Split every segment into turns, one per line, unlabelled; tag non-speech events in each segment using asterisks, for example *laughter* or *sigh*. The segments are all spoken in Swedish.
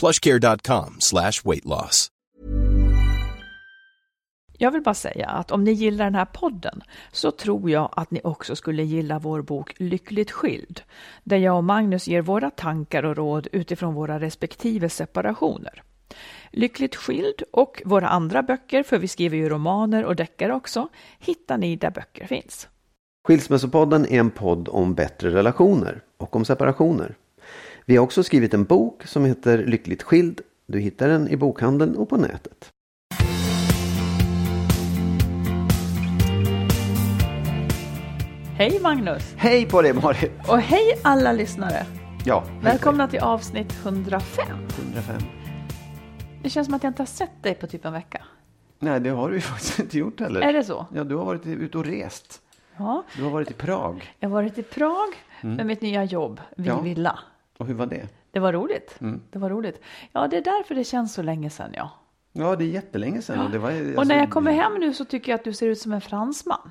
plushcare.com slash weight loss.
Jag vill bara säga att om ni gillar den här podden så tror jag att ni också skulle gilla vår bok Lyckligt skild, där jag och Magnus ger våra tankar och råd utifrån våra respektive separationer. Lyckligt skild och våra andra böcker, för vi skriver ju romaner och deckare också, hittar ni där böcker finns.
Skilsmässopodden är en podd om bättre relationer och om separationer. Vi har också skrivit en bok som heter Lyckligt skild. Du hittar den i bokhandeln och på nätet.
Hej Magnus!
Hej på dig Marit!
Och hej alla lyssnare!
Ja,
Välkomna till avsnitt 105.
på dig. 105.
Det känns som att jag inte har sett dig på typ en vecka.
Nej, det har du ju *laughs* faktiskt inte gjort heller.
Är det så?
Ja, du har varit ute och rest.
Ja.
Du har varit i Prag.
Jag har varit i Prag med mitt nya jobb,
Mm. Ja. Och hur var det?
Det var roligt.
Mm.
Det var roligt. Ja, det är därför det känns så länge sedan, ja.
Ja, det är jättelänge sedan. Och, det var, alltså,
och när jag kommer hem nu så tycker jag att du ser ut som en fransman.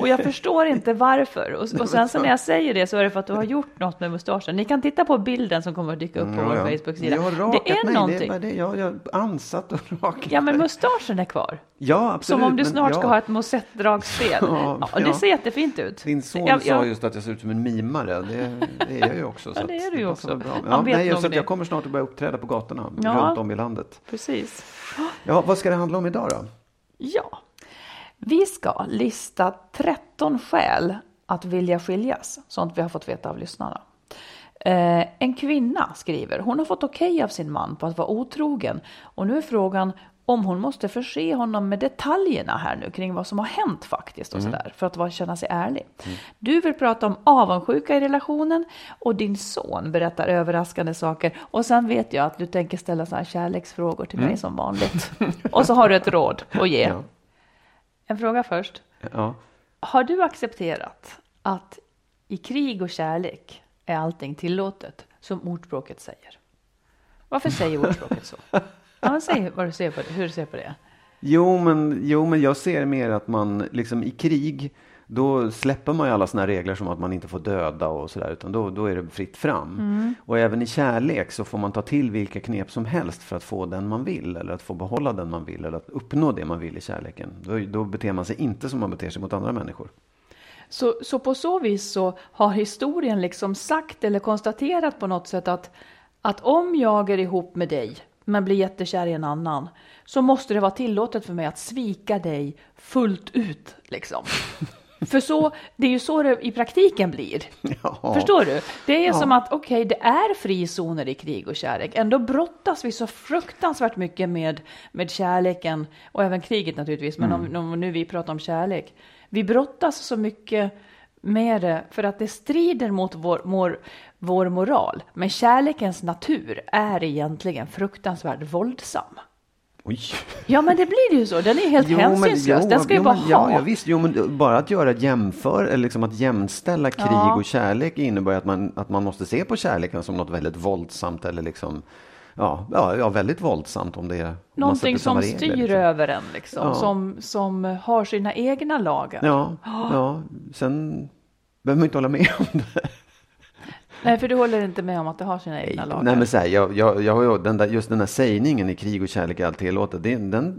Och jag förstår inte varför. Och, och sen så när jag säger det så är det för att du har gjort något med mustaschen. Ni kan titta på bilden som kommer att dyka upp på
Ja,
vår
ja.
Facebook-sida.
Jag har rakat
Det är
mig.
någonting.
Det är det. Jag, jag har ansatt och rakat
Ja, men mustaschen är kvar.
Ja, absolut.
Som om du
men
snart
ja.
ska ha ett mosettdragspel.
Ja,
Ja, det
ja.
ser jättefint ut.
Din son
Jag-
sa just att jag ser ut som en mimare. Det, det är jag ju också. Så
Ja, det är du ju också.
Bra. Ja, nej, så jag kommer snart att börja uppträda på gatorna
Ja.
runt om i landet.
Precis.
Ja, vad ska det handla om idag då?
Ja, vi ska lista 13 skäl att vilja skiljas, sånt vi har fått veta av lyssnarna. Eh, en kvinna skriver, hon har fått okej av sin man på att vara otrogen och nu är frågan om hon måste förse honom med detaljerna här nu kring vad som har hänt faktiskt och sådär för att vara, känna sig ärlig. Du vill prata om avundsjuka i relationen och din son berättar överraskande saker och sen vet jag att du tänker ställa sådana här kärleksfrågor till mig som vanligt. *laughs* och så har du ett råd att ge.
Ja.
En fråga först.
Ja.
Har du accepterat att i krig och kärlek är allting tillåtet, som ordspråket säger? Varför säger *laughs* ordspråket så? Ja, säg vad du ser på hur du ser på det.
Jo, men, jo, men jag ser mer att man liksom i krig, då släpper man ju alla såna regler som att man inte får döda och sådär, utan då, då är det fritt fram.
Mm.
Och även i kärlek så får man ta till vilka knep som helst för att få den man vill, eller att få behålla den man vill, eller att uppnå det man vill i kärleken. Då, då beter man sig inte som man beter sig mot andra människor.
Så, så på så vis så har historien liksom sagt eller konstaterat på något sätt att, att om jag är ihop med dig men blir jättekär i en annan så måste det vara tillåtet för mig att svika dig fullt ut. Liksom. *laughs* För så, det är ju så det i praktiken blir.
Ja.
Förstår du? Det är
Ja.
som att okej, det är frizoner i krig och kärlek. Ändå brottas vi så fruktansvärt mycket med, med kärleken och även kriget naturligtvis. Men
Mm.
om, om nu vi pratar om kärlek. Vi brottas så mycket med det för att det strider mot vår, vår, vår moral. Men kärlekens natur är egentligen fruktansvärt våldsam.
Oj.
Ja, men det blir ju så. Den är helt hänsynslös. Den ska ju
jo,
bara
men,
ha.
ja, visst, jo, men bara att göra jämför, eller liksom att jämställa krig
Ja.
och kärlek innebär att man, att man måste se på kärleken som något väldigt våldsamt eller liksom, ja, ja, ja väldigt våldsamt om det är
Någonting som
regler,
styr
liksom.
över en, liksom.
Ja.
Som, som har sina egna lagar.
Ja, *gasps* ja, sen behöver man inte hålla med om det.
Nej, för du håller inte med om att det har sina egna lagar.
Nej men så här, jag, jag, jag den där, just den där sägningen i krig och kärlek är allt tillåtet. Det, den,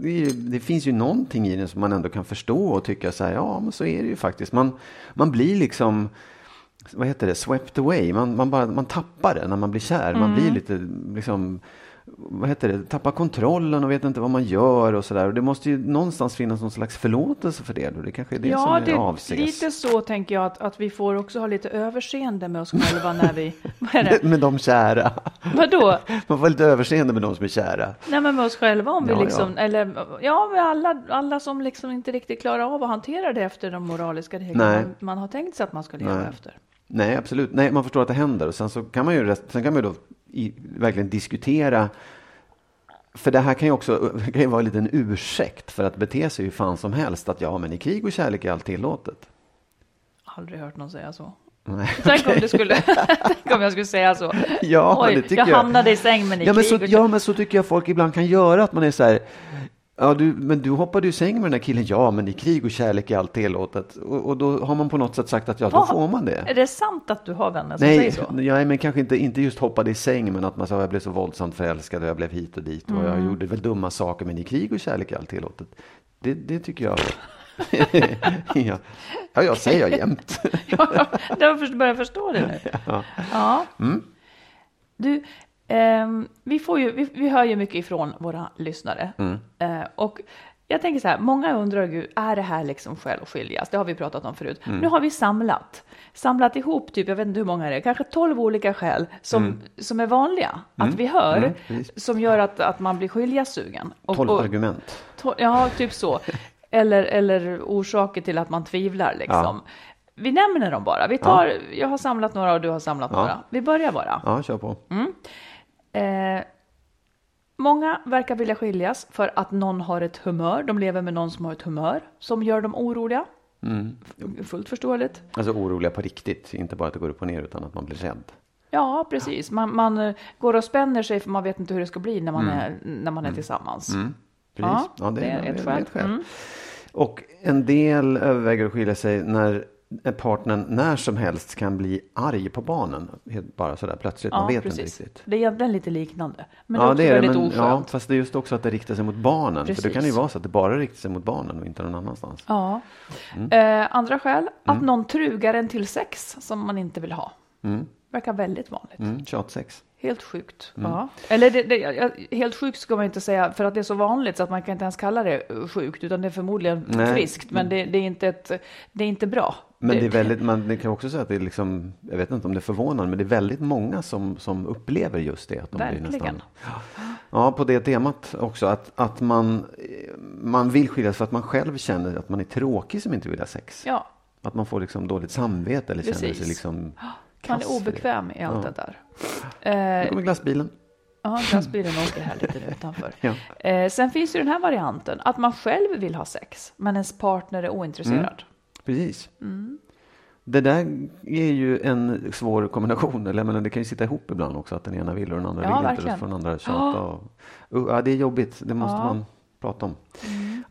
det finns ju någonting i den som man ändå kan förstå och tycka så här, ja men så är det ju faktiskt. Man, man blir liksom, vad heter det, swept away. Man, man, bara, man tappar det när man blir kär. Man
Mm.
blir lite liksom, vad heter det, tappar kontrollen och vet inte vad man gör och sådär. Och det måste ju någonstans finnas någon slags förlåtelse för det. Då. Det kanske är det
ja,
som är
det,
avses.
lite så tänker jag att, att vi får också ha lite överseende med oss själva när vi... *laughs* Vad är det?
med de kära.
Vadå?
Man får lite överseende med de som är kära.
Nej, men med oss själva om vi
Ja,
liksom,
ja.
eller ja, med alla, alla som liksom inte riktigt klarar av att hantera det efter de moraliska reglerna man, man har tänkt sig att man ska leva
Nej.
efter.
Nej, absolut. Nej, man förstår att det händer. Och sen så kan man ju, rest- sen kan man ju då i, verkligen diskutera. För det här kan ju också *laughs* kan ju vara en liten ursäkt för att bete sig hur fan som helst. Att ja, men i krig och kärlek är allt tillåtet.
Aldrig hört någon säga så.
Nej, *laughs*
Tänk om, det skulle, *laughs* tänk om jag skulle säga så.
Ja,
Oj,
det tycker
jag
jag.
hamnade i säng men i
ja, men
krig
så, ja, men så tycker jag folk ibland kan göra. Att man är så här. Ja, du, men du hoppade ju säng med den här killen. Ja, men i krig och kärlek är allt tillåtet. Och, och då har man på något sätt sagt att ja, då får man det.
Är det sant att du har vänner som
Nej,
säger så?
ja, men kanske inte, inte just hoppade i säng, men att man sa jag blev så våldsamt förälskad och jag blev hit och dit och
Mm.
jag gjorde väl dumma saker, men i krig och kärlek är allt tillåtet. Det, det tycker jag. *laughs* ja. ja, jag säger jag jämt. *laughs*
Ja, jag börjar förstå det nu. *laughs* Ja.
Mm.
Du, ehm, vi, får ju, vi, vi hör ju mycket ifrån våra lyssnare.
Mm.
Eh, och jag tänker så här, många undrar ju, är det här liksom skäl att skiljas? Det har vi pratat om förut.
Mm.
Nu har vi samlat, samlat ihop typ, jag vet inte hur många det är, kanske 12 olika skäl som, som är vanliga att vi hör,
Mm,
som gör att, att man blir
Tolv
och-
argument.
To- Ja, typ så. *laughs* Eller, eller orsaker till att man tvivlar liksom. Vi nämner dem bara. Vi tar, Jag har samlat några och du har samlat
Ja.
några. Vi börjar bara.
Ja, kör på.
Eh, många verkar vilja skiljas för att någon har ett humör. De lever med någon som har ett humör som gör dem oroliga. F- Fullt förståeligt.
Alltså oroliga på riktigt, inte bara att det går upp och ner utan att man blir rädd.
Ja, precis. Man, man eh, går och spänner sig för man vet inte hur det ska bli när man är, när man är tillsammans.
Precis.
Ja, det är ett skäl. Mm.
Och en del överväger att skilja sig när partnern när som helst kan bli arg på barnen. Helt bara sådär plötsligt, man vet inte riktigt.
Det är egentligen lite liknande. Men det är
ja, det är det,
väldigt
men,
oskönt.
ja, fast det är just också att det riktar sig mot barnen. För det kan ju
Precis.
vara så att det bara riktar sig mot barnen och inte någon annanstans.
Ja.
Mm.
Eh, andra skäl, att någon trugar en till sex som man inte vill ha. Verkar väldigt vanligt.
Mm, tjatsex.
Helt sjukt.
Mm.
Ja. Eller det, det, ja, helt sjukt ska man inte säga för att det är så vanligt så att man kan inte ens kalla det eh, sjukt utan det är förmodligen
Nej.
friskt men det, det, är inte ett, det är inte bra.
Men det är väldigt, man det kan också säga att det är liksom, jag vet inte om det är förvånande, men det är väldigt många som, som upplever just det. Att de blir
Verkligen.
nästan, ja, på det temat också, att, att man, man vill skiljas för att man själv känner att man är tråkig som inte vill ha sex.
Ja,
Att man får liksom dåligt samvete eller känner
Precis.
sig liksom
man är obekväm i allt
Ja.
det där.
Nu
Eh,
kommer glassbilen.
Ja, glassbilen åker här lite utanför. *laughs*
Ja.
Eh, sen finns ju den här varianten, att man själv vill ha sex, men ens partner är ointresserad.
Precis.
Mm.
Det där är ju en svår kombination. Eller menar, det kan ju sitta ihop ibland också. Att den ena vill och den andra
Ja,
vill inte.
verkligen.
Då får den andra tjata. Och, uh, ja, det är jobbigt. Det måste
Ja.
man prata om.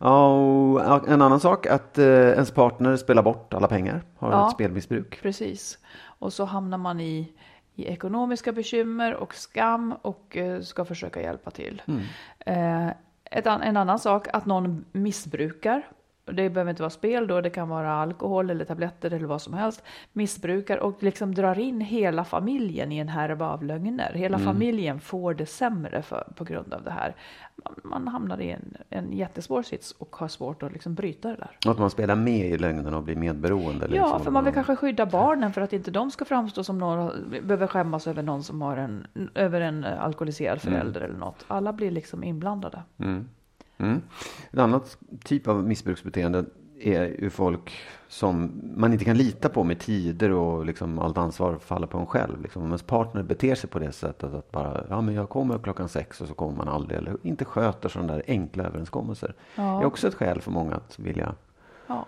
Ja, och en annan sak att eh, ens partner spelar bort alla pengar. Har
Ja.
ett spelmissbruk.
Precis. Och så hamnar man i, i ekonomiska bekymmer och skam och eh, ska försöka hjälpa till. Eh, ett, en annan sak, att någon missbrukar. Det behöver inte vara spel då, det kan vara alkohol eller tabletter eller vad som helst. Missbrukar och liksom drar in hela familjen i en härva av lögner. Hela familjen får det sämre för, på grund av det här. Man, man hamnar i en, en jättesvår sits och har svårt att liksom bryta det där.
Och att man spelar med i lögnen och blir medberoende. eller
Ja,
liksom,
för man vill kanske skydda barnen för att inte de ska framstå som några, behöver skämmas över någon som har en, över en alkoholiserad förälder eller något. Alla blir liksom inblandade.
Mm. En annan typ av missbruksbeteende är ju folk som man inte kan lita på med tider och liksom allt ansvar faller på en själv. Liksom. Om ens partner beter sig på det sättet att bara, ja men jag kommer klockan sex och så kommer man aldrig. Eller inte sköter sådana där enkla överenskommelser. Det är också ett skäl för många att vilja
Ja.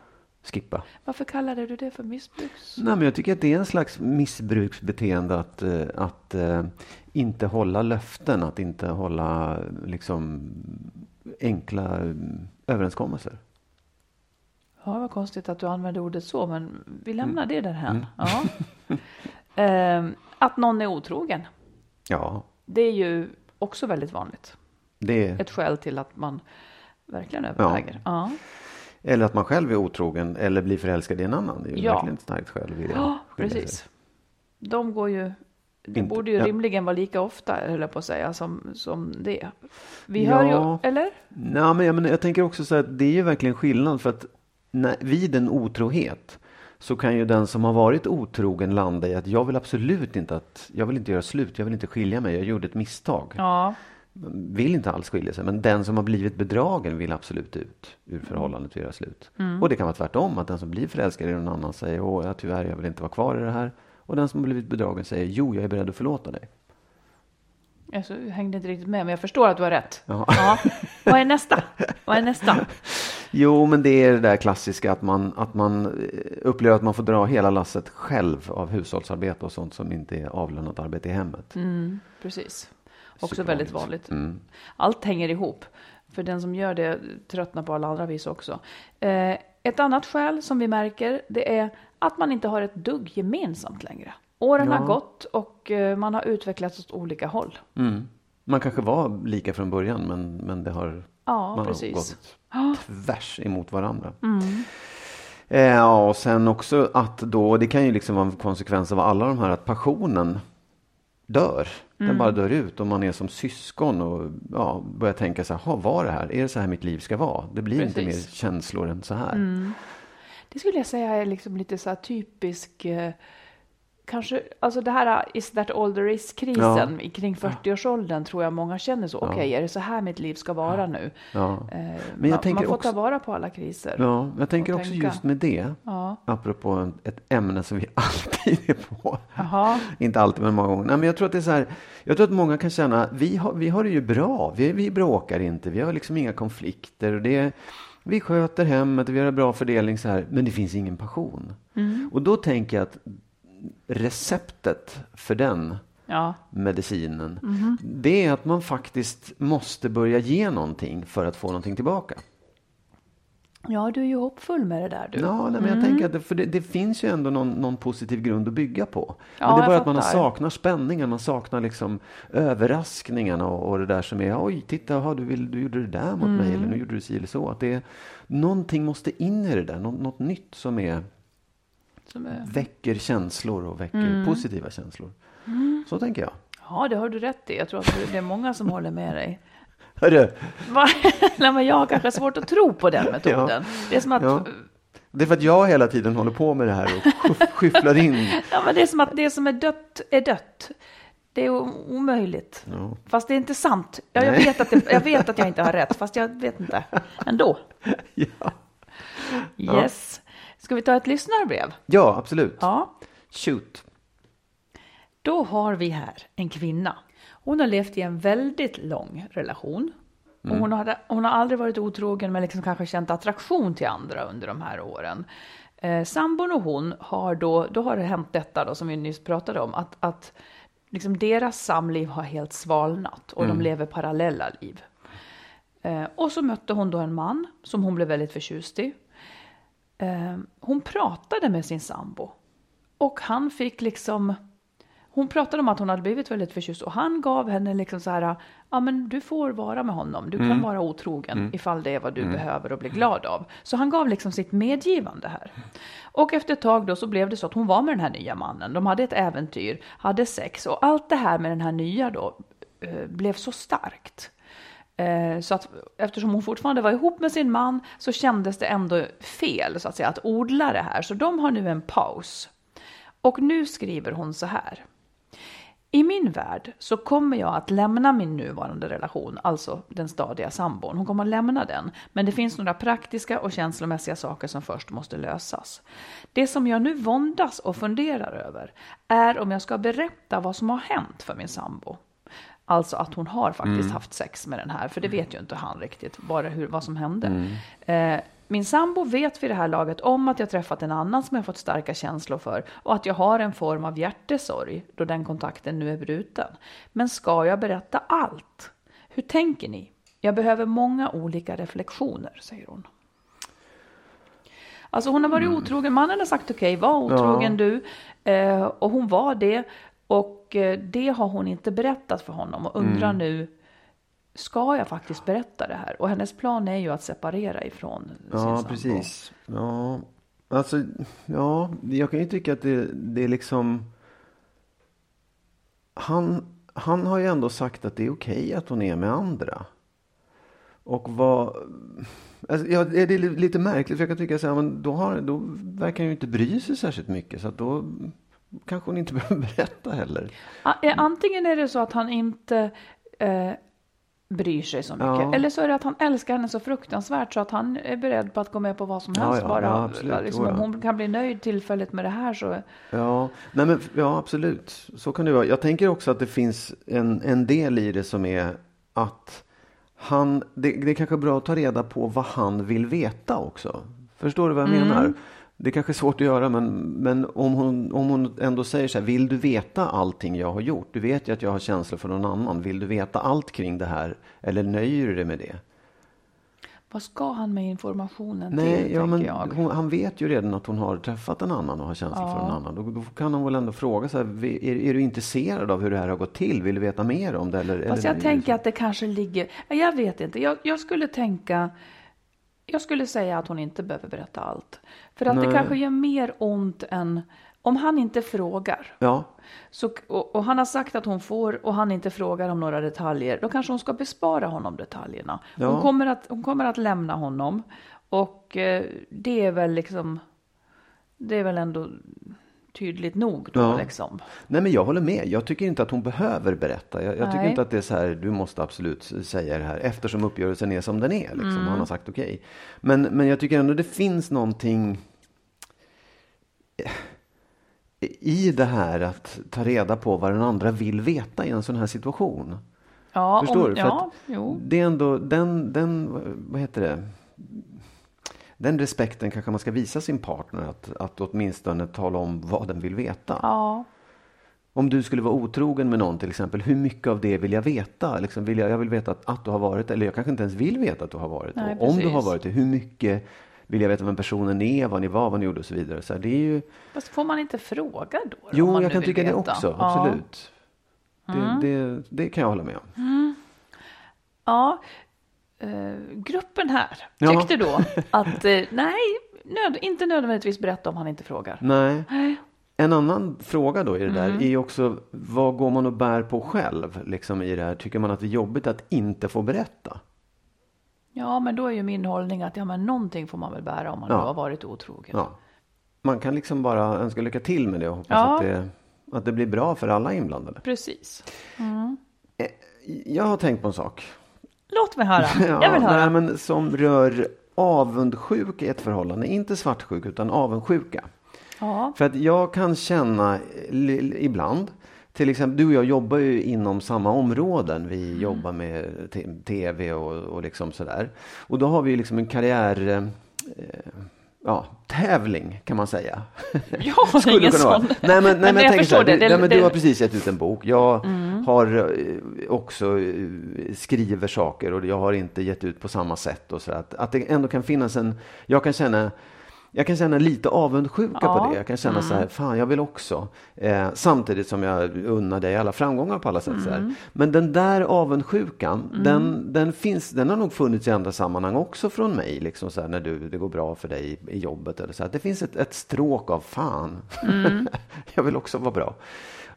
skippa.
Varför kallade du det för missbruks?
Nej, men jag tycker att det är en slags missbruksbeteende att, eh, att eh, inte hålla löften, att inte hålla liksom, enkla eh, överenskommelser.
Ja, vad konstigt att du använde ordet så, men vi lämnar det där här. Ja. *laughs* Ehm, att någon är otrogen,
Ja,
det är ju också väldigt vanligt.
det är,
Ett skäl till att man verkligen överväger. Ja.
eller att man själv är otrogen eller blir förälskad i en annan. Det är ju
Ja.
verkligen ett starkt skäl
Ja,
sig.
precis. De går ju Det
Inte-
borde ju
ja.
rimligen vara lika ofta, höll jag på att säga, som, som det. Vi
Ja.
hör ju, eller?
Nej, men jag, men jag tänker också så att det är ju verkligen skillnad för att när, vid en otrohet så kan ju den som har varit otrogen landa i att jag vill absolut inte att, jag vill inte göra slut, jag vill inte skilja mig, jag gjorde ett misstag.
Ja,
Vill inte alls skilja sig, men den som har blivit bedragen vill absolut ut ur förhållandet och göra slut. Och det kan vara tvärtom, att den som blir förälskad i någon annan säger, åh, ja, tyvärr, jag vill inte vara kvar i det här. Och den som har blivit bedragen säger, jo, jag är beredd att förlåta dig.
jag så- hängde inte riktigt med, men jag förstår att du har rätt.
Ja.
Ja. Vad är nästa? Vad är nästa? *laughs*
Jo, men det är det där klassiska att man, att man eh, upplever att man får dra hela lasset själv av hushållsarbete och sånt som inte är avlönat arbete i hemmet.
Mm, precis. Också
Supervanligt.
väldigt vanligt.
Mm.
Allt hänger ihop. För den som gör det tröttnar på alla andra vis också. Eh, ett annat skäl som vi märker det är att man inte har ett dugg gemensamt längre. Åren
Ja.
har gått och eh, man har utvecklats åt olika håll.
Mm. Man kanske var lika från början, men, men det har,
Ja,
man
precis.
har gått tvärs emot varandra.
Mm.
Eh, Ja, och sen också att då, det kan ju liksom vara en konsekvens av alla de här, att passionen dör. Den
Mm.
bara dör ut och man är som syskon och ja, börjar tänka så här, "Ha, var det här? Är det så här mitt liv ska vara? Det blir inte mer
Precis. Mm.
känslor än så här.
Det skulle jag säga är liksom lite så här typisk, eh, kanske, alltså det här is that all there is-krisen i kring 40-årsåldern tror jag många känner så. Okej, är det så här mitt liv ska vara nu?
Ja.
Eh,
Men jag
man,
tänker
man får
också-
ta vara på alla kriser.
Ja, jag tänker också
tänka.
just med det,
Ja.
apropå en, ett ämne som vi *laughs* alltid är på. Inte alltid, men många gånger. Nej, men jag tror att det är så här, jag tror att många kan känna, vi har, vi har det ju bra, vi, vi bråkar inte, vi har liksom inga konflikter. Och det vi sköter hemmet, vi har en bra fördelning så här, men det finns ingen passion. Och då tänker jag att receptet för den
Ja.
medicinen,
Mhm.
det är att man faktiskt måste börja ge någonting för att få någonting tillbaka.
Ja, du är ju hoppfull med det där du.
Ja, nej, men jag tänker att det, för det, det finns ju ändå någon, någon positiv grund att bygga på.
Ja,
men det är bara att man saknar spänningen, man saknar liksom överraskningarna och, och det där som är, oj, titta, aha, du, vill, du gjorde det där mot mig, eller nu gjorde du si eller så. Att det någonting måste in i det där, något, något nytt som är,
Som är...
väcker känslor och väcker positiva känslor. Så tänker jag.
Ja, det har du rätt i. Jag tror att det är många som håller med dig.
Hörru? *laughs*
Nej, men jag har kanske svårt att tro på den metoden. Det är som att,
Ja. det är för att jag hela tiden håller på med det här och skyff- *laughs* skyfflar in.
ja, men det är som att det som är dött är dött. Det är omöjligt.
Ja.
Fast det är inte sant. Ja, jag, vet att det, jag vet att jag inte har rätt, fast jag vet inte. Ändå. *laughs*
Ja.
Yes. Ska vi ta ett lyssnarbrev?
ja, absolut.
Ja.
Shoot.
Då har vi här en kvinna. Hon har levt i en väldigt lång relation. Och hon, har, hon har aldrig varit otrogen men liksom kanske känt attraktion till andra under de här åren. Eh, sambon och hon har då, då har det hänt detta då som vi nyss pratade om, att, att liksom deras samliv har helt svalnat och de lever parallella liv. Eh, och så mötte hon då en man som hon blev väldigt förtjust i. Eh, hon pratade med sin sambo och han fick liksom hon pratade om att hon hade blivit väldigt förtjust och han gav henne liksom så här, ja men du får vara med honom, du kan vara otrogen ifall det är vad du behöver och blir glad av. Så han gav liksom sitt medgivande här. Och efter ett tag då så blev det så att hon var med den här nya mannen, de hade ett äventyr, hade sex och allt det här med den här nya då eh, blev så starkt. Eh, Så att eftersom hon fortfarande var ihop med sin man så kändes det ändå fel så att säga att odla det här. Så de har nu en paus. Och nu skriver hon så här. I min värld så kommer jag att lämna min nuvarande relation, alltså den stadiga sambon. Hon kommer att lämna den, men det finns några praktiska och känslomässiga saker som först måste lösas. Det som jag nu våndas och funderar över är om jag ska berätta vad som har hänt för min sambo. Alltså att hon har faktiskt haft sex med den här, för det vet ju inte han riktigt bara hur, vad som hände. Eh, min sambo vet vid det här laget om att jag träffat en annan som jag fått starka känslor för och att jag har en form av hjärtesorg då den kontakten nu är bruten. Men ska jag berätta allt? Hur tänker ni? Jag behöver många olika reflektioner, säger hon. Alltså hon har varit otrogen, mannen har sagt okej, var otrogen du. Eh, och hon var det. Och eh, det har hon inte berättat för honom och undrar nu, ska jag faktiskt berätta det här? Och hennes plan är ju att separera ifrån sin
Ja,
sambo.
precis. Ja, alltså, ja, jag kan ju tycka att det, det är liksom... han, han har ju ändå sagt att det är okej att hon är med andra. Och vad... Alltså, ja, det är lite märkligt, för jag kan tycka så här, men då, har, då verkar han ju inte bry sig särskilt mycket. Så att då kanske hon inte *laughs* behöver berätta heller.
Eh, Antingen är det så att han inte eh, bryr sig så mycket.
Ja.
Eller så är det att han älskar henne så fruktansvärt så att han är beredd på att gå med på vad som
Ja,
helst.
ja,
bara,
ja,
liksom, om hon kan bli nöjd tillfälligt med det här så.
Ja, nej men, ja, absolut. Så kan det vara. Jag tänker också att det finns en, en del i det som är att han, det, det är kanske bra att ta reda på vad han vill veta också. Förstår du vad jag
Mm.
menar? Det är kanske är svårt att göra, men, men om, hon, om hon ändå säger så här, vill du veta allting jag har gjort? Du vet ju att jag har känslor för någon annan. Vill du veta allt kring det här? Eller nöjer du dig med det?
Vad ska han med informationen
Nej,
till,
ja, men hon, han vet ju redan att hon har träffat en annan och har känslor för en annan. Då, då kan han väl ändå fråga så här, "Vi- är, är du intresserad av hur det här har gått till? Vill du veta mer om det? Eller,
Fast
eller,
jag tänker att det kanske ligger, ja, jag vet inte, jag, jag skulle tänka, jag skulle säga att hon inte behöver berätta allt. För att det
Nej.
kanske gör mer ont än, om han inte frågar.
Ja,
Så, och, och han har sagt att hon får och han inte frågar om några detaljer. Då kanske hon ska bespara honom detaljerna. Hon,
Ja.
kommer, att, hon kommer att lämna honom. Och eh, det är väl liksom, det är väl ändå tydligt nog då
Ja.
liksom.
nej men jag håller med. Jag tycker inte att hon behöver berätta. Jag, jag tycker inte att det är så här, du måste absolut säga det här eftersom uppgörelsen är som den är. Liksom.
Mm.
Han har sagt okej. Men, men jag tycker ändå det finns någonting i det här att ta reda på vad den andra vill veta i en sån här situation.
Ja,
Förstår
om,
du? För
Ja, jo.
Det är ändå den, den, vad heter det? Den respekten kanske man ska visa sin partner. Att, att åtminstone tala om vad den vill veta.
Ja.
Om du skulle vara otrogen med någon till exempel. Hur mycket av det vill jag veta? Liksom vill jag, jag vill veta att, att du har varit Eller jag kanske inte ens vill veta att du har varit
Nej,
Om du har varit det, hur mycket vill jag veta vem personen är? Vad ni var, vad ni gjorde och så vidare. Så här, det är ju...
Fast får man inte fråga då?
Jo, jag kan tycka det
veta?
också.
Ja. Mm.
Absolut. Det, det, det kan jag hålla med om.
Ja, eh, gruppen här
Ja.
tyckte då *laughs* att eh, nej, nöd, inte nödvändigtvis berätta om han inte frågar.
Nej.
Nej.
En annan fråga då i det där
Mm.
är ju också vad går man och bär på själv liksom i det här? Tycker man att det är jobbigt att inte få berätta?
Ja, men då är ju min hållning att ja, men någonting får man väl bära om man
Ja.
har varit otrogen.
Ja. Man kan liksom bara önska lycka till med det och hoppas
Ja.
att, det, att det blir bra för alla inblandade.
Precis.
Jag har tänkt på en sak.
Låt mig höra. *laughs* Jag vill höra.
Nej, men som rör avundsjuka i ett förhållande. Inte svartsjuka utan avundsjuka.
Ja.
För att jag kan känna ibland, till exempel du och jag jobbar ju inom samma områden. Vi
Mm.
jobbar med tv och, och liksom sådär. Och då har vi liksom en karriär... Eh, ja, tävling kan man säga. *laughs*
Jag *laughs* har
Skulle
ingen
kunna vara.
sån.
Nej men, nej, *laughs* men, jag, tänker så här,
förstår
du,
det. Mm.
nej, men
det,
du har
det
precis gett ut en bok. Jag har eh, också eh, skriver saker och jag har inte gett ut på samma sätt. Och så att, att det ändå kan finnas en, jag kan känna jag kan känna lite avundsjuka
Ja.
på det. Jag kan känna så här, fan jag vill också. Eh, samtidigt som jag unnar dig alla framgångar på alla sätt. Här. Men den där avundsjukan, den, den, finns, den har nog funnits i andra sammanhang också från mig. Liksom så här, när du, det går bra för dig i, i jobbet. Eller så här. Det finns ett, ett stråk av fan. *laughs* jag vill också vara bra.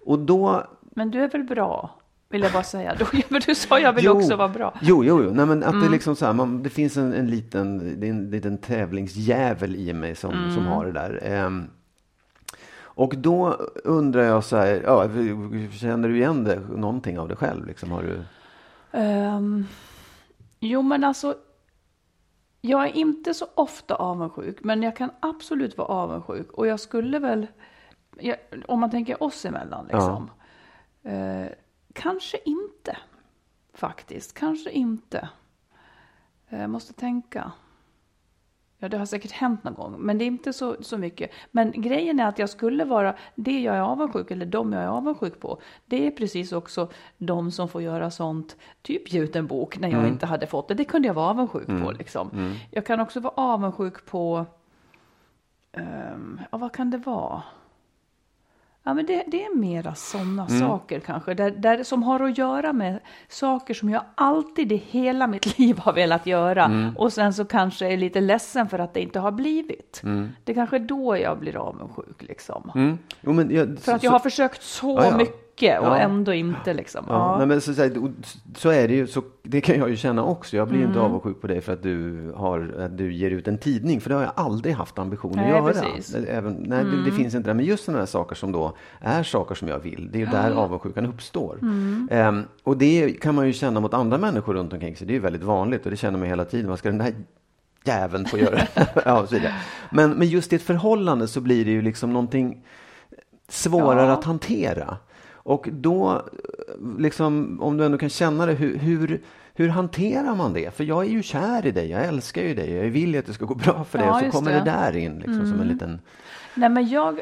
Och då
men du är väl bra? Vill jag bara säga. Då, *laughs* men du sa jag vill
Jo.
också vara bra.
Jo, jo, jo. Nej, men att det, är liksom så här, man, det finns en, en, liten, det är en liten tävlingsjävel i mig som, som har det där. Ehm, och då undrar jag så här, ja, känner du igen det, någonting av det själv? Liksom, har du...
Ehm, jo, men alltså. Jag är inte så ofta avundsjuk, men jag kan absolut vara avundsjuk. Och jag skulle väl, jag, om man tänker oss emellan, liksom. Eh, kanske inte, faktiskt. Kanske inte. Jag måste tänka. Ja, det har säkert hänt någon gång, men det är inte så, så mycket. Men grejen är att jag skulle vara, det jag är avundsjuk, eller de jag är avundsjuk på, det är precis också de som får göra sånt, typ ge ut en bok när jag inte hade fått det. Det kunde jag vara avundsjuk på liksom. Jag kan också vara avundsjuk på, ehm, ja vad kan det vara? Ja, men det, det är mera sådana saker kanske, där, där, som har att göra med saker som jag alltid i hela mitt *laughs* liv har velat göra. Och sen så kanske är lite ledsen för att det inte har blivit. Det är kanske då jag blir avundsjuk liksom.
Mm. Jo, men jag,
För att
så-
jag har försökt så
Ja, ja.
mycket mycket och
Ja.
ändå inte liksom.
Ja,
Ja.
Nej, men så, så, är det ju. Så, det kan jag ju känna också. Jag blir ju inte
Mm.
avundsjuk på dig för att du, har, att du ger ut en tidning. För det har jag aldrig haft ambition
Nej,
att göra.
precis. Mm.
Även, nej, det, det finns inte där. Men just sådana här saker som då är saker som jag vill. Det är ju där avundsjukan uppstår.
Mm.
Ehm, och det kan man ju känna mot andra människor runt omkring sig. Det är ju väldigt vanligt och det känner man hela tiden. Vad ska den här jäveln få göra? *laughs* ja, så. Men, men just i ett förhållande så blir det ju liksom någonting svårare
Ja.
att hantera. Och då, liksom, om du ändå kan känna det, hur, hur, hur hanterar man det? För jag är ju kär i dig, jag älskar ju dig, jag vill ju att det ska gå bra för dig.
Ja,
och så kommer det.
det. Mm.
där in liksom, som en liten...
Nej, men jag,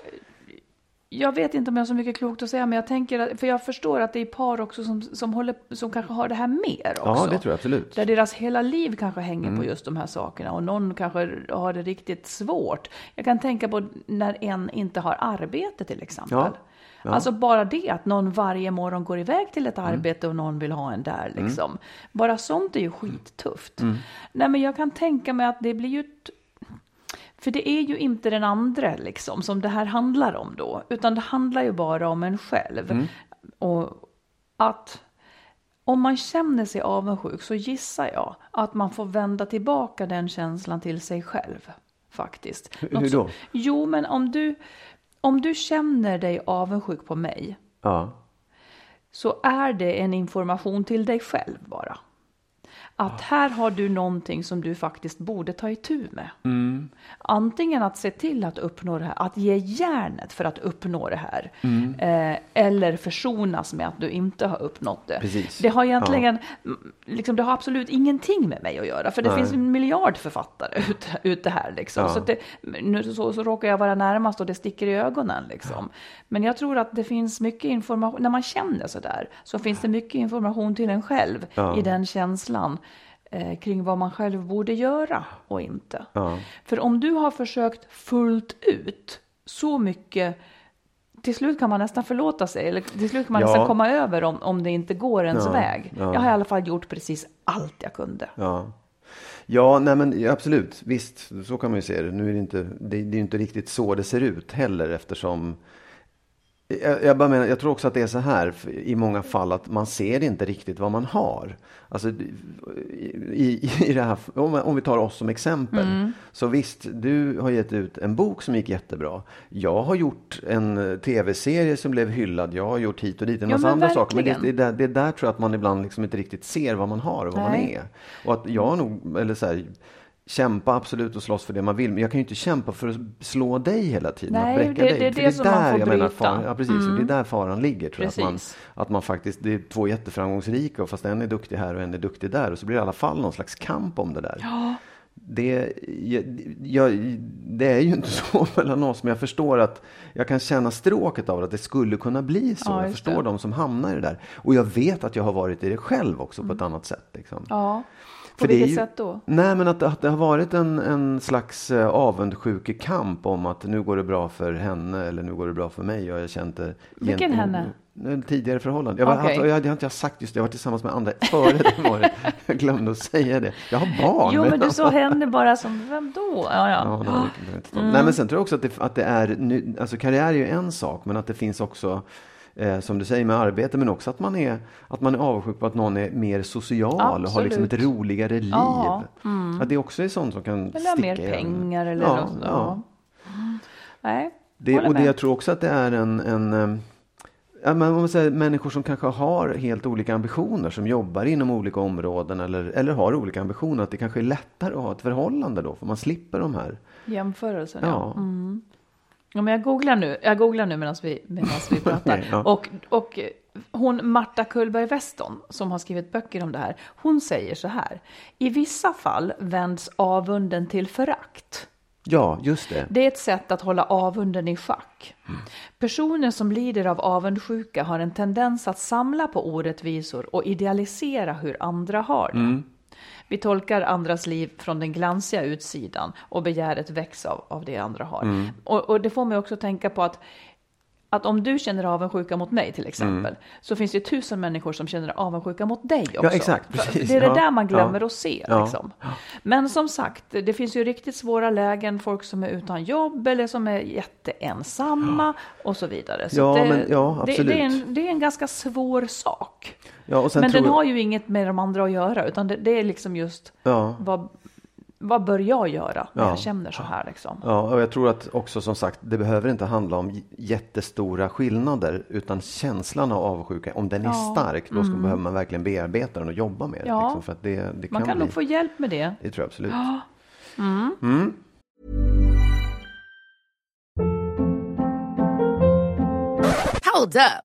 jag vet inte om jag har så mycket klokt att säga, men jag tänker att, för jag förstår att det är par också som, som, håller, som kanske har det här mer också.
Ja, det tror jag absolut.
Där deras hela liv kanske hänger
Mm.
på just de här sakerna och någon kanske har det riktigt svårt. Jag kan tänka på när en inte har arbete till exempel.
Ja. Ja.
Alltså bara det att någon varje morgon går iväg till ett
Mm.
arbete och någon vill ha en där liksom. Bara sånt är ju skittufft.
Mm.
Nej men jag kan tänka mig att det blir ju för det är ju inte den andra liksom som det här handlar om då, utan det handlar ju bara om en själv.
Mm.
Och att om man känner sig avundsjuk så gissar jag att man får vända tillbaka den känslan till sig själv. Faktiskt.
Hur-
Något
hur
som-
då?
Jo, men om du, om du känner dig avundsjuk på mig
Ja.
så är det en information till dig själv bara. Att här har du någonting som du faktiskt borde ta itu med.
Mm.
Antingen att se till att uppnå det här, att ge järnet för att uppnå det här.
Mm.
Eh, eller försonas med att du inte har uppnått det.
Precis.
Det har egentligen, mm, liksom, det har absolut ingenting med mig att göra. För det
Nej.
finns en miljard författare *laughs* ute, ute här. Liksom.
Ja.
Så, det, nu, så, så råkar jag vara närmast och det sticker i ögonen. Liksom. Men jag tror att det finns mycket information, när man känner sådär, så finns det mycket information till en själv
Ja.
i den känslan. Eh, kring vad man själv borde göra och inte.
Ja.
För om du har försökt fullt ut så mycket till slut kan man nästan förlåta sig, eller till slut kan man
Ja.
nästan komma över om, om det inte går ens
Ja,
väg.
ja.
Jag har i alla fall gjort precis allt jag kunde.
Ja. Ja, nej men absolut. Visst, så kan man ju se det. Nu är det inte, det, det är inte riktigt så det ser ut heller eftersom jag, jag, bara menar, jag tror också att det är så här i många fall att man ser inte riktigt vad man har. Alltså i, i, det här, om, om vi tar oss som exempel.
Mm.
Så visst, du har gett ut en bok som gick jättebra. Jag har gjort en eh, tv-serie som blev hyllad. Jag har gjort hit och dit en
Ja,
massa andra saker. Men det, det, det är där tror jag att man ibland liksom inte riktigt ser vad man har och vad man
Nej.
är. Och att jag nog, eller så här, kämpa absolut och slåss för det man vill. Men jag kan ju inte kämpa för att slå dig hela tiden.
Nej,
att bräcka
det-
dig.
det är
För
det som man får
jag menar.
Mm.
faran, ja, precis. Och det är där faran ligger tror jag. Att man, att man faktiskt, det är två jätteframgångsrika och fast en är duktig här och en är duktig där. Och så blir det i alla fall någon slags kamp om det där.
Ja,
Det, jag, jag, det är ju inte *laughs* så mellan oss, men jag förstår att jag kan känna stråket av att det skulle kunna bli så.
Ja,
jag förstår
det.
de som hamnar i det där. Och jag vet att jag har varit i det själv också på ett annat sätt. Liksom.
ja. På vilket
ju-
sätt då?
Nej, men att, att det har varit en, en slags eh, avundsjukekamp om att nu går det bra för henne eller nu går det bra för mig. Och jag det
Vilken henne?
En tidigare förhållande. Jag, var, alltså, jag, det har inte jag sagt just det, jag var tillsammans med andra före det *laughs* året. Jag glömde att säga det. Jag har barn.
Jo, men du sa henne bara som, vem då? Ja,
Ja,
ja.
jag inte. Nej, men sen tror jag också att det, att det är, nu, alltså karriär är ju en sak, men att det finns också eh, som du säger med arbete, men också att man är, att man är avundsjuk på att någon är mer social och har liksom ett
Absolut.
roligare liv.
Ja,
Att det också är sånt som kan
Eller
sticka
mer pengar eller
ja,
något.
ja.
Ja. Nej,
Det, och det, jag tror också att det är en, en Ja, men man säger, människor som kanske har helt olika ambitioner, som jobbar inom olika områden eller, eller har olika ambitioner, att det kanske är lättare att ha ett förhållande då, för man slipper de här.
Jämförelsen,
Ja.
ja. Ja, men jag googlar nu, jag googlar nu medan vi, medans vi pratar. *laughs*
Ja.
och, och hon, Marta Kullberg Weston, som har skrivit böcker om det här, hon säger så här. I vissa fall vänds avunden till förakt.
Ja, just det.
Det är ett sätt att hålla avunden i schack. Personer som lider av avundsjuka har en tendens att samla på orättvisor och idealisera hur andra har det. Vi tolkar andras liv från den glansiga utsidan och begäret väcks av, av det andra har. Och, och det får mig också tänka på att att om du känner avundsjuka mot mig till exempel, så finns det tusen människor som känner avundsjuka mot dig också.
Mm. Ja, exakt, precis.
Det är det
Ja,
där man glömmer
ja.
att se. Liksom. Men som sagt, det finns ju riktigt svåra lägen, folk som är utan jobb eller som är jätteensamma och så vidare. Så
Ja,
det,
men- ja,
det,
absolut.
det, är en, det är en ganska svår sak.
Ja, och sen
Men den har ju inget med de andra att göra, utan det, det är liksom just
Ja.
vad, vad bör jag göra när
Ja.
jag känner så här liksom.
Ja, och jag tror att också som sagt, det behöver inte handla om jättestora skillnader, utan känslan av avundsjuka, om den är stark, då ska, behöver man verkligen bearbeta den och jobba med det.
Ja.
Liksom, för att det, det
Man
kan
kan
bli,
nog få hjälp med det.
det tror jag absolut.
Hold up.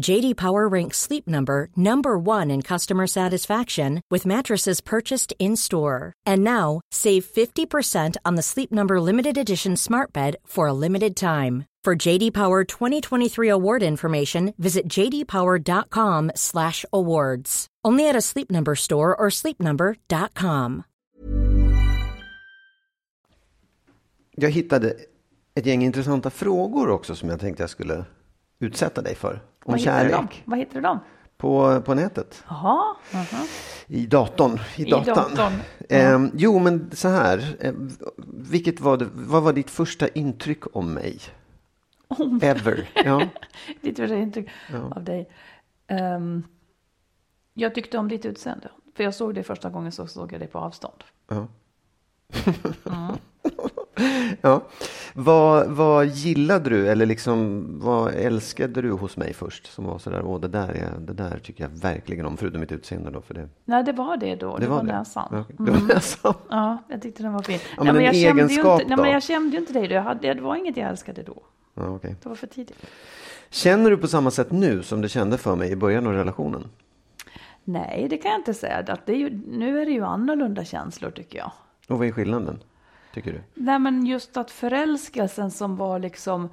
JD Power ranks Sleep Number number 1 in customer satisfaction with mattresses purchased in-store. And now, save 50% on the Sleep Number limited edition Smart Bed for a limited time. For JD Power 2023 award information, visit jdpower.com/awards. Only at a Sleep Number store or sleepnumber.com.
Jag hittade ett gäng intressanta frågor också som jag tänkte jag skulle utsätta dig för. Om
Vad hittar
kärlek.
Vad hittar du dem?
På, på nätet.
Jaha, aha.
I datorn. I,
I
datan.
datorn, ja. *laughs*
Ehm, jo, men så här. Eh, vilket var det, vad var ditt första intryck om mig? Ever. Ja. *laughs*
ditt första intryck av dig. Ehm, jag tyckte om ditt utseende. För jag såg dig första gången så såg jag dig på avstånd.
Ja. *laughs* ja. Vad, vad gillade du eller liksom vad älskade du hos mig först? Som var sådär, åh det där, är, det där tycker jag verkligen om, förutom mitt utseende då. För det,
Nej, det var det då. Det, var, näsan.
Ja. Det var näsan.
Ja, jag tyckte den var fin.
Ja, men en
jag kände ju
egenskap
inte, nej, men jag kände ju inte dig då. Jag hade, det var inget jag älskade då.
Ja, okej.
Det var för tidigt.
Känner du på samma sätt nu som du kände för mig i början av relationen?
Nej, det kan jag inte säga. Att det är ju, nu är det ju annorlunda känslor tycker jag.
Och vad är skillnaden? Tycker du?
Nej, men just att förälskelsen som var liksom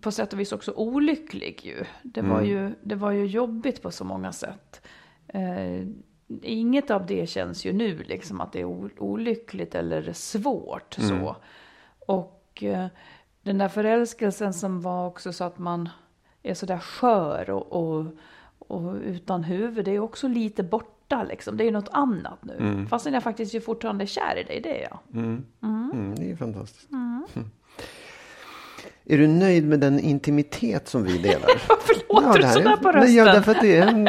på sätt och vis också olycklig ju. Det var, ju, det var ju jobbigt på så många sätt. Eh, inget av det känns ju nu liksom att det är olyckligt eller svårt så. Och eh, den där förälskelsen som var också så att man är så där skör och, och, och utan huvud, det är också lite borta liksom. Det är ju något annat nu. Fastän jag faktiskt ju fortfarande är kär i dig, det är jag.
Mm, det är fantastiskt. Mm. *laughs* Är du nöjd med den intimitet som vi delar? *laughs*
Varför låter
det
du sådär
är-
på
Nej, ja,
rösten?
därför att det är en,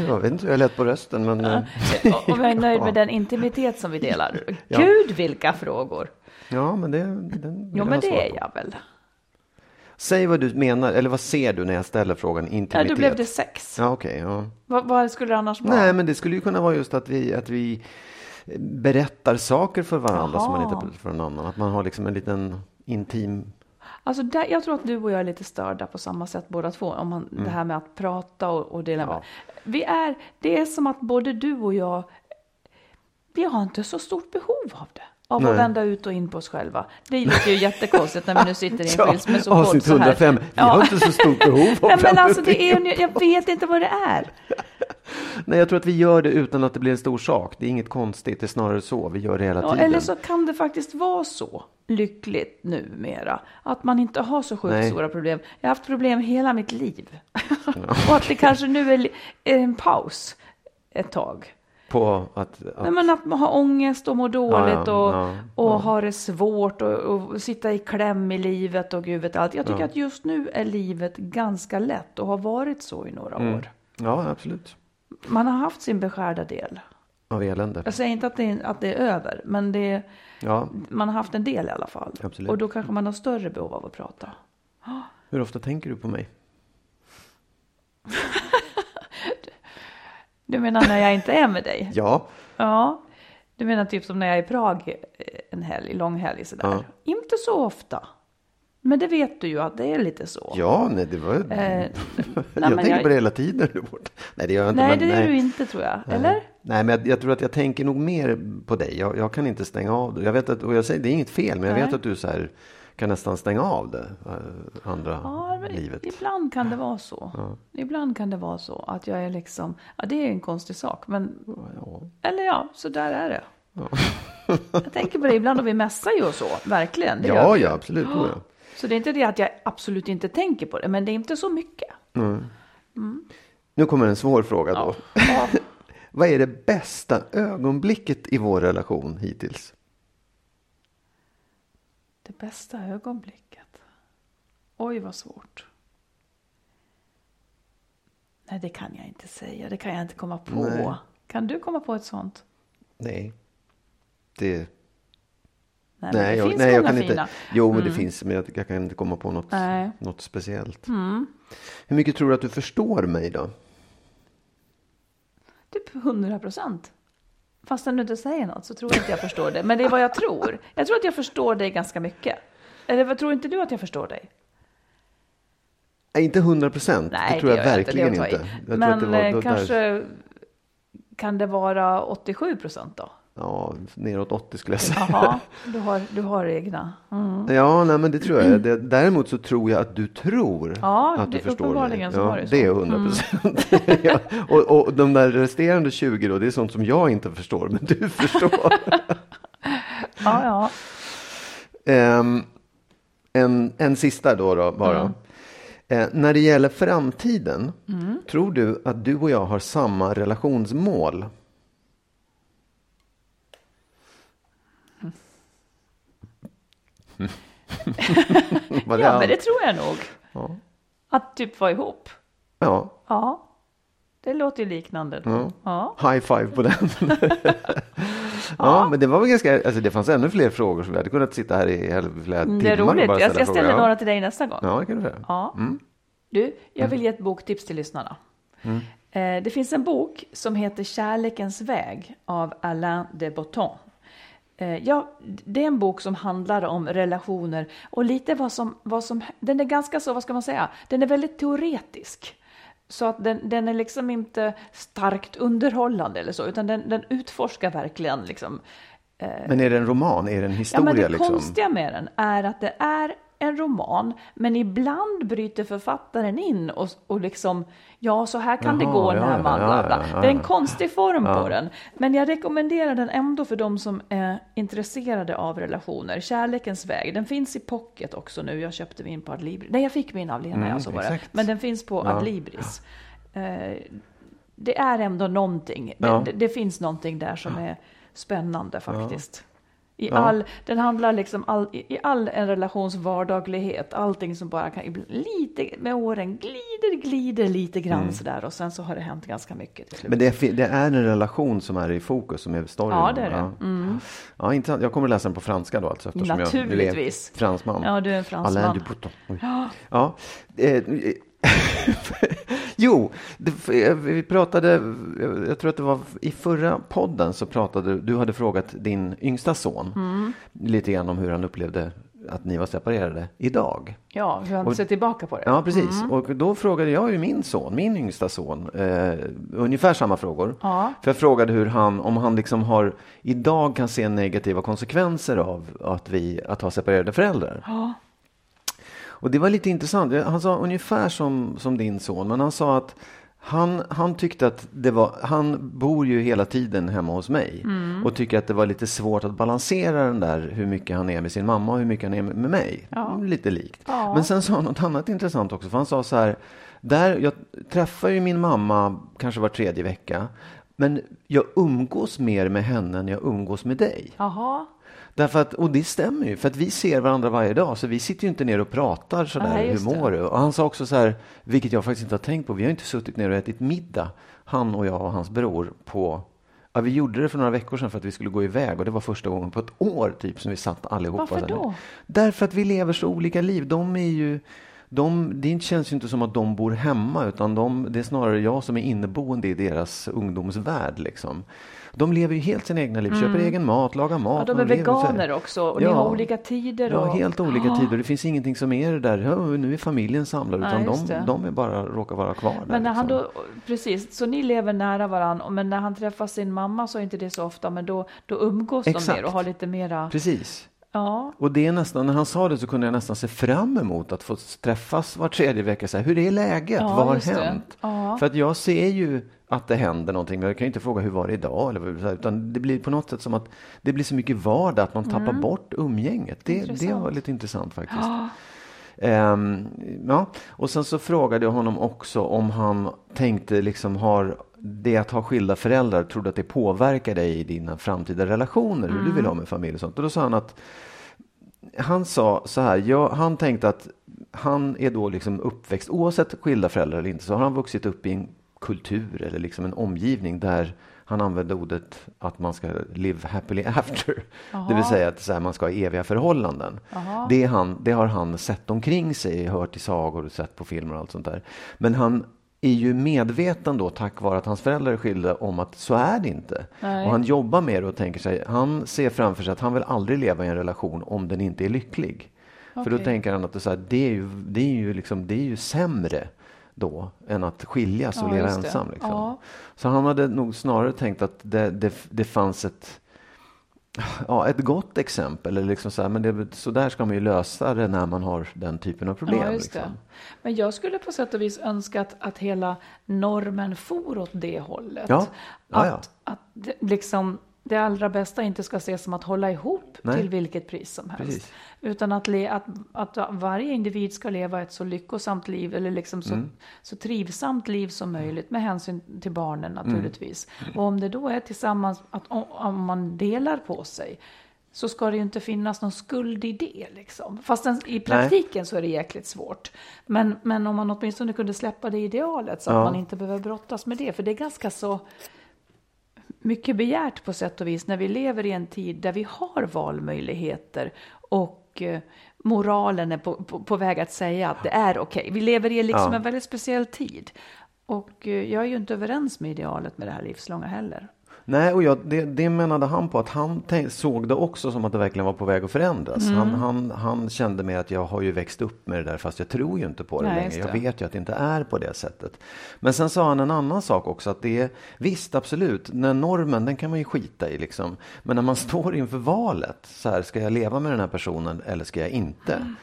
*laughs* jag vet inte hur jag lät på rösten, men eh,
Och och jag är nöjd med den intimitet som vi delar.
Ja.
Gud vilka frågor!
ja, men det, den
Jo men det är jag väl.
Säg vad du menar, eller vad ser du när jag ställer frågan
Ja,
intimitet?
då blev det sex.
Ja, okej. ja.
Vad, vad skulle det annars vara?
Nej, men det skulle ju kunna vara just att vi, att vi berättar saker för varandra som man inte berättar för någon annan. Att man har liksom en liten intim...
Alltså där, jag tror att du och jag är lite störda på samma sätt båda två. Om man, Det här med att prata och, och dela med. Vi är, det är som att både du och jag, vi har inte så stort behov av det. Av
Nej.
att vända ut och in på oss själva. Det låter ju jättekonstigt när vi nu sitter i en *laughs*
Ja,
skilsmässopodd
avsnitt
så här.
105. Vi har inte så stort behov av
Nej men alltså det är, jag vet inte vad det är. *laughs*
Nej, jag tror att vi gör det utan att det blir en stor sak. Det är inget konstigt, det är snarare så. Vi gör det hela
Ja,
tiden.
eller så kan det faktiskt vara så lyckligt numera att man inte har så sjukt
Nej.
stora problem. Jag har haft problem hela mitt liv. *laughs* och att det kanske nu är en paus ett tag.
På att, att
Nej, men att har ångest och mår dåligt
ja,
och,
ja,
och har det svårt och, och sitta i kläm i livet och gud vet allt. Jag tycker att just nu är livet ganska lätt och har varit så i några
Mm.
år.
ja, absolut.
Man har haft sin beskärda del.
Av elände.
Jag säger inte att det är, att det är över, men det,
Ja,
man har haft en del i alla fall.
Absolut.
Och då kanske man har större behov av att prata.
hur ofta tänker du på mig? *laughs*
Du menar när jag inte är med dig?
Ja,
Ja. Du menar typ som när jag är i Prag eh, en helg, lång helg sådär?
Ja.
Inte så ofta. Men det vet du ju att det är lite så.
ja, nej, det var...
Eh, *laughs*
jag
men
tänker
jag-
på det hela tiden. Nej, det gör jag inte.
Nej,
men,
det gör
nej.
du inte tror jag.
Nej.
Eller?
Nej, men jag, jag tror att jag tänker nog mer på dig. Jag, jag kan inte stänga av det. Jag vet att, och jag säger, det är inget fel, men jag
Nej.
vet att du så här, kan nästan stänga av det eh, andra
Ja,
livet.
ibland kan det vara så. Ibland kan det vara så att jag är liksom, ja det är en konstig sak, men
Ja.
eller ja, så där är det. *laughs* jag tänker på det ibland och vi mässar ju och så, verkligen.
Ja, ja, absolut. Oh, ja. *gasps*
Så det är inte det att jag absolut inte tänker på det, men det är inte så mycket.
Nu kommer en svår fråga då.
Ja. *laughs*
Vad är det bästa ögonblicket i vår relation hittills?
Det bästa ögonblicket. Oj, vad svårt. Nej, det kan jag inte säga. Det kan jag inte komma på.
Nej.
Kan du komma på ett sånt?
Nej. Det,
Nej,
nej,
det
jag,
finns
nej, jag kan
fina.
inte. Jo, men det finns, men jag, jag kan inte komma på något,
Nej.
något speciellt. Hur mycket tror du att du förstår mig då?
Typ 100 procent. Fast du inte säger något så tror jag inte jag förstår det. Men det är vad jag tror. Jag tror att jag förstår dig ganska mycket. Eller vad tror inte du att jag förstår dig?
Nej, inte 100 procent. Det tror jag,
gör
verkligen inte.
i.
Jag
Men
var
eh,
då där-
kanske kan det vara 87 procent då?
Ja, neråt 80 skulle jag säga.
Jaha, du har, du har egna. Mm.
Ja, nej, men det tror jag. Det, däremot så tror jag att du tror
Ja,
att du
det-
förstår mig.
uppenbarligen så
ja,
var det så. Mm.
det är 100 procent. *laughs* ja, och, och de där resterande 20 då, det är sånt som jag inte förstår, men du förstår. *laughs*
Ja, ja.
Ehm, en, en sista då, då bara.
Mm.
Eh, när det gäller framtiden,
Mm.
tror du att du och jag har samma relationsmål? *laughs*
ja,
allt?
men det tror jag nog.
Ja.
Att typ vara ihop.
Ja,
Ja, det låter ju liknande. Då. Ja.
high five på den. *laughs* ja, men det var väl ganska, alltså det fanns ännu fler frågor som vi hade kunnat sitta här i flera
Mm,
timmar
Det är roligt. Jag, jag ställer
Ja.
några till dig nästa gång.
Ja, det kan du säga.
Ja.
Mm.
Du, jag vill ge ett boktips till lyssnarna. Eh, Det finns en bok som heter Kärlekens väg av Alain de Botton. Eh, Ja, det är en bok som handlar om relationer och lite vad som, vad som, den är ganska så, vad ska man säga, den är väldigt teoretisk. Så att den, den är liksom inte starkt underhållande eller så, utan den, den utforskar verkligen liksom
Men är det en roman? Är det en
Ja,
historia?
men det
liksom?
konstiga med den är att det är en roman, men ibland bryter författaren in och, och liksom, ja, så här kan det
Jaha,
gå
ja,
när man, bla, bla. Det är en konstig form på den. Men jag rekommenderar den ändå för de som är intresserade av relationer. Kärlekens väg, den finns i pocket också nu. Jag köpte min på Adlibris. Nej, jag fick min av Lena,
Mm,
jag så var det. Men den finns på Adlibris. Eh, det är ändå någonting. Det, det, det finns någonting där som är spännande faktiskt. I
Ja.
all, den handlar liksom all, i i all en relations vardaglighet, allting som bara kan lite med åren glider, glider lite grann sådär och sen så har det hänt ganska mycket till slut.
Mm. Men det är, det är en relation som är i fokus, som är storyn.
Ja, det är det. Mm.
Ja. ja, intressant. Jag kommer läsa den på franska då, alltså, eftersom jag
Naturligtvis.
är fransman.
Ja, du är en fransman.
Alain Dupouton. Oj. Ja. *laughs* *laughs* Eh, jo, det, eh, vi pratade, jag- jag tror att det var i förra podden så pratade du hade frågat din yngsta son
Mm.
lite grann om hur han upplevde att ni var separerade idag.
Ja, hur han
Och-
ser tillbaka på det.
Ja, precis. Och då frågade jag ju min son, min yngsta son, eh, ungefär samma frågor.
Ja.
För jag frågade hur han, om han liksom har, idag kan se negativa konsekvenser av att vi, att ha separerade föräldrar.
Ja.
Och det var lite intressant. Han sa ungefär som, som din son, men han sa att Han, han tyckte att det var, han bor ju hela tiden hemma hos mig
Mm.
och tycker att det var lite svårt att balansera den där hur mycket han är med sin mamma och hur mycket han är med mig.
Ja.
Lite likt.
Ja.
Men sen sa han något annat intressant också, för han sa så här, där, jag träffar ju min mamma kanske var tredje vecka, men jag umgås mer med henne än jag umgås med dig.
Jaha.
Därför att, och det stämmer ju, för att vi ser varandra varje dag, så vi sitter ju inte ner och pratar sådär,
Nej,
hur mår du? Och han sa också så här, vilket jag faktiskt inte har tänkt på, vi har inte suttit ner och ätit middag, han och jag och hans bror, på Ja, vi gjorde det för några veckor sedan för att vi skulle gå iväg och det var första gången på ett år typ som vi satt allihopa.
Varför då?
Därför att vi lever så olika liv. De är ju, de, det känns ju inte som att de bor hemma utan de, det är snarare jag som är inneboende i deras ungdomsvärld. Liksom. De lever ju helt sina egna liv, köper egen mat, lagar mat.
Mm. Ja, de är veganer också och ni
Ja.
har olika tider.
Ja,
och...
helt olika tider. Det finns ingenting som är det där, "Ja, nu är familjen samlad,
Nej,
utan de,
det.
de är bara, råkar vara kvar där.
Men när han
liksom.
då, precis, så ni lever nära varandra, men när han träffar sin mamma så är inte det så ofta, men då, då umgås de
Exakt.
mer och har lite mera,
Precis.
Ja,
Och det är nästan, när han sa det så kunde jag nästan se fram emot att få träffas var tredje vecka. Så här, hur är läget?
Ja,
Vad har hänt?
Ja.
För att jag ser ju att det händer någonting, men jag kan ju inte fråga hur var det idag? Eller, utan det blir på något sätt som att det blir så mycket vardag att man tappar bort umgänget. Det, det
Mm.
Var lite intressant faktiskt. Ehm, ja. Och sen så frågade jag honom också om han tänkte liksom har det att ha skilda föräldrar, trodde att det påverkar dig i dina framtida relationer, hur du vill ha med familj och sånt. Och då sa han att han sa så här, jag, han tänkte att han är då liksom uppväxt, oavsett skilda föräldrar eller inte, så har han vuxit upp i en kultur eller liksom en omgivning där han använde ordet att man ska live happily after. Det vill säga att här, man ska ha eviga förhållanden. Det, han, det har han sett omkring sig, hört i sagor och sett på filmer och allt sånt där. Men han är ju medveten då, tack vare att hans föräldrar är skilda, om att så är det inte.
Nej.
Och han jobbar med det och tänker sig, han ser framför sig att han vill aldrig leva i en relation om den inte är lycklig. För då tänker han att det, är så här, det, är ju, det, är ju liksom, det är ju sämre då än att skiljas och
Ja,
leva ensam. Liksom.
Ja.
Så han hade nog snarare tänkt att det, det, det fanns ett, ja, ett gott exempel. Eller liksom så, här, men det, så där ska man ju lösa det när man har den typen av problem.
ja,
liksom.
Men jag skulle på sätt och vis önska att, att hela normen for åt det hållet.
Ja. Ja.
Att, att liksom, det allra bästa inte ska ses som att hålla ihop
Nej.
till vilket pris som helst.
Precis.
Utan att, le, att, att varje individ ska leva ett så lyckosamt liv eller liksom så,
Mm.
så trivsamt liv som möjligt med hänsyn till barnen
Mm.
naturligtvis. Och om det då är tillsammans, att om, man delar på sig så ska det ju inte finnas någon skuld i det. Liksom. Fast i praktiken så är det jäkligt svårt. Men, men om man åtminstone kunde släppa det idealet så att
Ja.
man inte behöver brottas med det. För det är ganska så mycket begärt på sätt och vis när vi lever i en tid där vi har valmöjligheter och eh, moralen är på, på, på väg att säga att det är okej. Vi lever i liksom
Ja.
en väldigt speciell tid. Och eh, jag är ju inte överens med idealet med det här livslånga heller.
Nej, och jag, det, det menade han på att han såg det också som att det verkligen var på väg att förändras.
Mm.
Han, han, han kände med att jag har ju växt upp med det där fast jag tror ju inte på det
Nej,
längre. Jag
det.
vet ju att det inte är på det sättet. Men sen sa han en annan sak också att det är visst absolut, när normen den kan man ju skita i liksom. Men när man *laughs* står inför valet, så här, ska jag leva med den här personen eller ska jag inte?
Mm.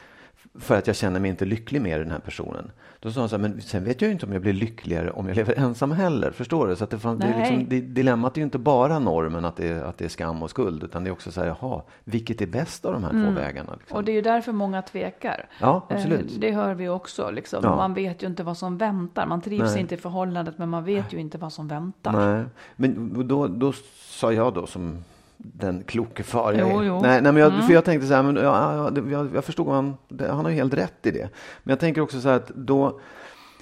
För att jag känner mig inte lycklig med den här personen. Då sa han så här, men sen vet jag ju inte om jag blir lyckligare om jag lever ensam heller. Förstår du? Så att det, fan, det är
Nej.
liksom, det, dilemmat är ju inte bara normen att det, är, att det är skam och skuld. Utan det är också så här, jaha, vilket är bäst av de här två vägarna? Liksom.
Mm. Och det är ju därför många tvekar.
Ja, absolut.
Eh, Det hör vi också. Liksom.
Ja.
Man vet ju inte vad som väntar. Man trivs
Nej.
inte i förhållandet men man vet ju inte vad som väntar.
Nej, men då, då sa jag då som den kloke far jag
Jo,
är.
jo. Mm.
Nej, nej, men jag, för jag tänkte så här, men, ja, ja, det- jag, jag förstod han, han har ju helt rätt i det. Men jag tänker också så här att då,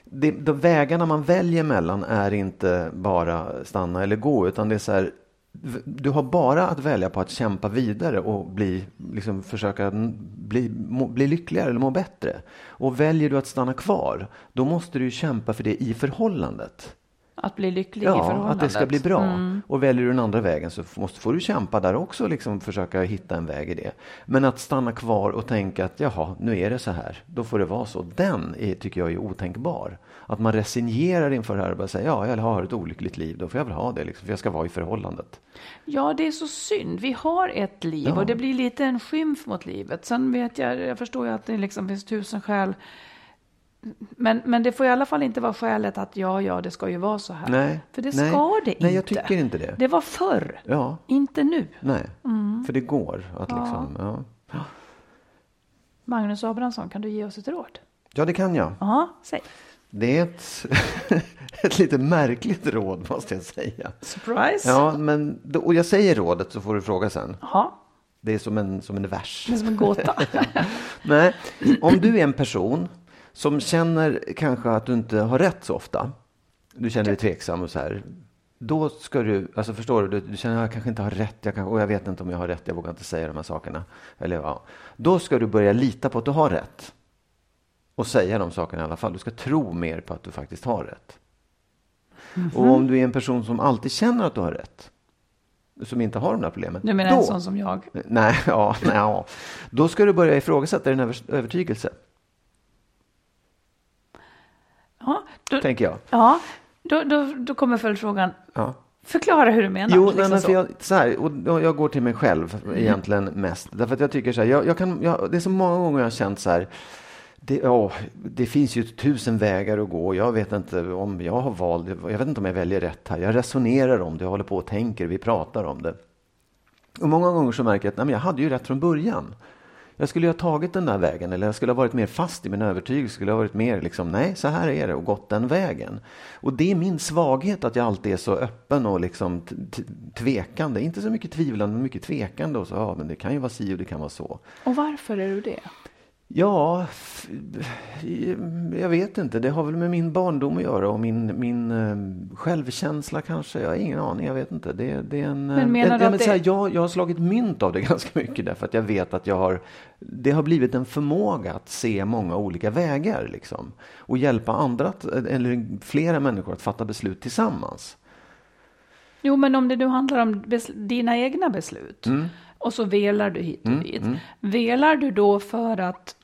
det, de vägarna man väljer mellan är inte bara stanna eller gå, utan det är så här, du har bara att välja på att kämpa vidare och bli, liksom försöka bli, må, bli lyckligare eller må bättre. Och väljer du att stanna kvar, då måste du ju kämpa för det i förhållandet.
Att bli lycklig i
Ja,
förhållandet.
att det ska bli bra.
Mm.
Och väljer du den andra vägen så måste, får du kämpa där också, liksom försöka hitta en väg i det. Men att stanna kvar och tänka att jaha, nu är det så här, då får det vara så. Den är, tycker jag är otänkbar. Att man resignerar inför det här och bara säger ja, jag har ett olyckligt liv, då får jag väl ha det, liksom, för jag ska vara i förhållandet.
Ja, det är så synd. Vi har ett liv
Ja.
och det blir lite en skymf mot livet. Sen vet jag, jag förstår ju att det liksom finns tusen skäl Men, men det får i alla fall inte vara skälet att ja, ja, det ska ju vara så här.
Nej.
För det
nej.
ska det inte.
Nej, jag tycker inte det.
Det var förr,
Ja,
inte nu.
nej.
Mm.
För det går att liksom, ja.
Magnus Abrahamsson, kan du ge oss ett råd?
Ja, det kan jag.
Ja, säg.
Det är ett, *laughs* ett lite märkligt råd måste jag säga.
Surprise.
Ja, men, och jag säger rådet så får du fråga sen.
Jaha,
Det är som en, som en vers.
det är som en gåta. *laughs*
Nej, om du är en person som känner kanske att du inte har rätt så ofta. Du känner dig tveksam och så här. Då ska du, alltså förstår du, du, du känner att jag kanske inte har rätt, jag kan, och jag vet inte om jag har rätt, jag vågar inte säga de här sakerna. Eller, ja. Då ska du börja lita på att du har rätt. Och säga de sakerna i alla fall. Du ska tro mer på att du faktiskt har rätt. Och om du är en person som alltid känner att du har rätt, som inte har de där problemen.
Du menar
då,
en sån som jag?
Nej, *laughs* ja, nej, ja. Då ska du börja ifrågasätta din över, övertygelse,
Ja, då,
tänker jag.
ja då, då, då kommer följdfrågan.
Ja.
Förklara hur du menar.
Jo,
liksom
nej,
så.
jag, så här, och, jag går till mig själv egentligen mest. Därför att jag tycker så här, jag, jag kan, jag, det är så många gånger jag har känt så här, det, åh, det finns ju tusen vägar att gå. Jag vet inte om jag har valt, jag vet inte om jag väljer rätt här. Jag resonerar om det, jag håller på och tänker, vi pratar om det. Och många gånger så märker jag att nej, men jag hade ju rätt från början. Jag skulle ju ha tagit den där vägen eller jag skulle ha varit mer fast i min övertygelse. Skulle ha varit mer liksom, nej så här är det och gått den vägen. Och det är min svaghet att jag alltid är så öppen och liksom t- t- tvekande. Inte så mycket tvivlande men mycket tvekande och så, ja men det kan ju vara si och det kan vara så.
Och varför är du det?
Ja, jag vet inte. Det har väl med min barndom att göra och min, min eh, självkänsla kanske. Jag har ingen aning, jag vet inte. Det, det är en, eh,
Men menar
jag,
du
jag,
att
här,
det-
jag, jag har slagit mynt av det *laughs* ganska mycket därför att jag vet att jag har det har blivit en förmåga att se många olika vägar liksom. Och hjälpa andra, att, eller flera människor att fatta beslut tillsammans.
Jo, men om det nu handlar om dina egna beslut
Mm.
och så velar du hit och dit. Velar du då för att...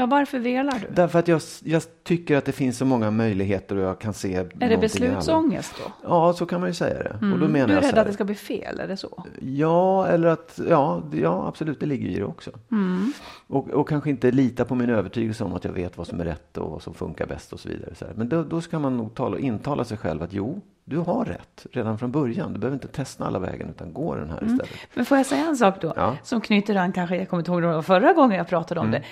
ja, varför velar du?
Därför att jag, jag tycker att det finns så många möjligheter och jag kan se
Är det beslutsångest då?
Ja, så kan man ju säga det. Och då menar
Du är
jag
rädd att det ska bli fel, är det så?
Ja, eller att, ja, ja absolut, det ligger i det också. Och, och kanske inte lita på min övertygelse om att jag vet vad som är rätt och vad som funkar bäst och så vidare. Så. Men då, då ska man nog tala, intala sig själv att jo, du har rätt redan från början. Du behöver inte testa alla vägen utan gå den här istället.
Men får jag säga en sak då?
Ja.
Som knyter an kanske, jag kommer inte ihåg det var förra gången jag pratade om
Mm.
det.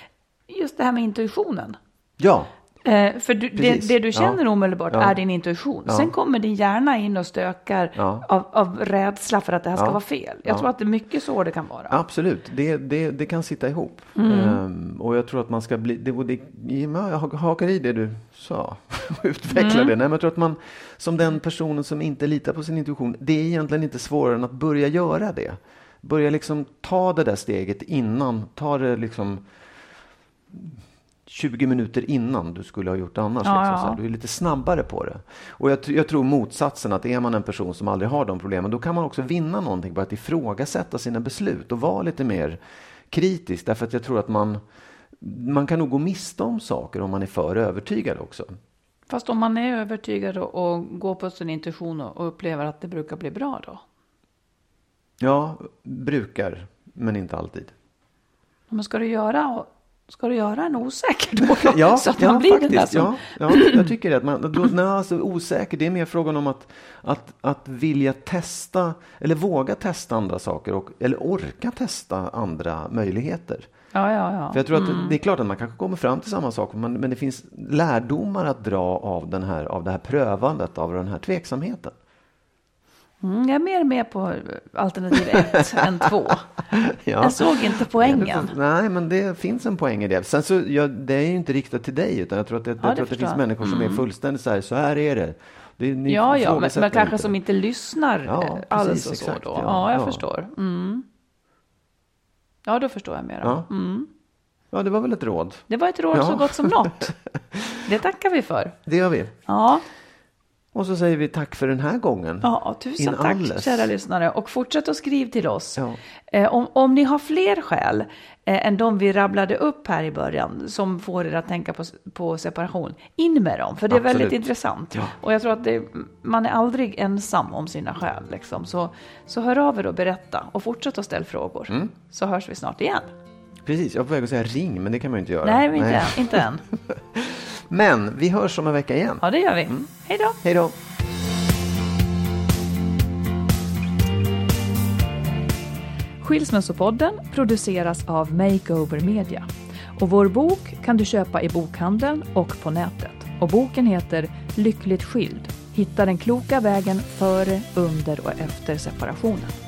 Just det här med intuitionen.
Ja,
Eh, för du, det, det du
Ja.
känner omedelbart
Ja.
är din intuition.
Ja.
Sen kommer din hjärna in och stökar
Ja.
av, av rädsla för att det här ska
Ja.
vara fel. Jag
Ja.
tror att det är mycket så det kan vara.
absolut. Det, det, det kan sitta ihop.
Mm.
Ehm, och jag tror att man ska bli, det, det, ja, jag hakar i det du sa och *laughs* utvecklar
Mm.
det. Nej, men jag tror att man som den personen som inte litar på sin intuition, det är egentligen inte svårare än att börja göra det. Börja liksom ta det där steget innan, ta det liksom 20 minuter innan du skulle ha gjort annars.
Ja,
liksom,
ja.
Du är lite snabbare på det. Och jag, jag tror motsatsen, att är man en person som aldrig har de problemen, då kan man också vinna någonting på att ifrågasätta sina beslut och vara lite mer kritisk. Därför att jag tror att man, man kan nog gå miste om saker om man är för övertygad också.
Fast om man är övertygad och, och går på sin intuition och, och upplever att det brukar bli bra då?
Ja, brukar, men inte alltid.
Men ska du göra, ska du göra en osäker då? *laughs*
Ja,
så att
ja,
man blir den där
faktiskt.
som...
Ja, ja, jag tycker det. Att man, då, nej, alltså, osäker, det är mer frågan om att, att, att vilja testa, eller våga testa andra saker, och, eller orka testa andra möjligheter.
Ja, ja, ja.
För jag tror att det är klart att man kanske kommer fram till samma sak, men, men det finns lärdomar att dra av, den här, av det här prövandet, av den här tveksamheten.
Mm, jag är mer med på alternativ ett än två. *laughs*
Ja.
Jag såg inte poängen.
Nej, men det finns en poäng i det. Sen så, ja, det är ju inte riktat till dig, utan jag tror att det, jag
det
tror att det finns människor som är fullständigt så här, så här är det. det ni
Ja, ja, men, men kanske som inte lyssnar
Ja,
eh,
precis,
alls och
exakt,
så då.
ja,
Ja, jag
ja.
förstår. Mm. Ja, då förstår jag mer.
Ja.
Mm.
Ja, det var väl ett råd.
Det var ett råd
Ja.
så gott som något. *laughs* Det tackar vi för.
Det gör vi.
Ja,
Och så säger vi tack för den här gången.
ja tusen
In
tack
alles.
kära lyssnare. Och fortsätt att skriva till oss.
Ja.
Eh, om, om ni har fler skäl eh, än de vi rabblade upp här i början som får er att tänka på, på separation, in med dem. För det är
Absolut.
väldigt intressant.
Ja.
Och jag tror att det, man är aldrig ensam om sina skäl. Liksom. Så, så hör av er och berätta och fortsätt att ställa frågor.
Mm.
Så hörs vi snart igen.
Precis, jag var på väg att säga ring, men det kan man ju inte göra.
Nej, inte, Än, inte än. *laughs*
men vi hörs om en vecka igen.
Ja, det gör vi. Mm. Hej då.
Hej då.
Skilsmässopodden produceras av Makeover Media. Och vår bok kan du köpa i bokhandeln och på nätet. Och boken heter Lyckligt skild. Hitta den kloka vägen före, under och efter separationen.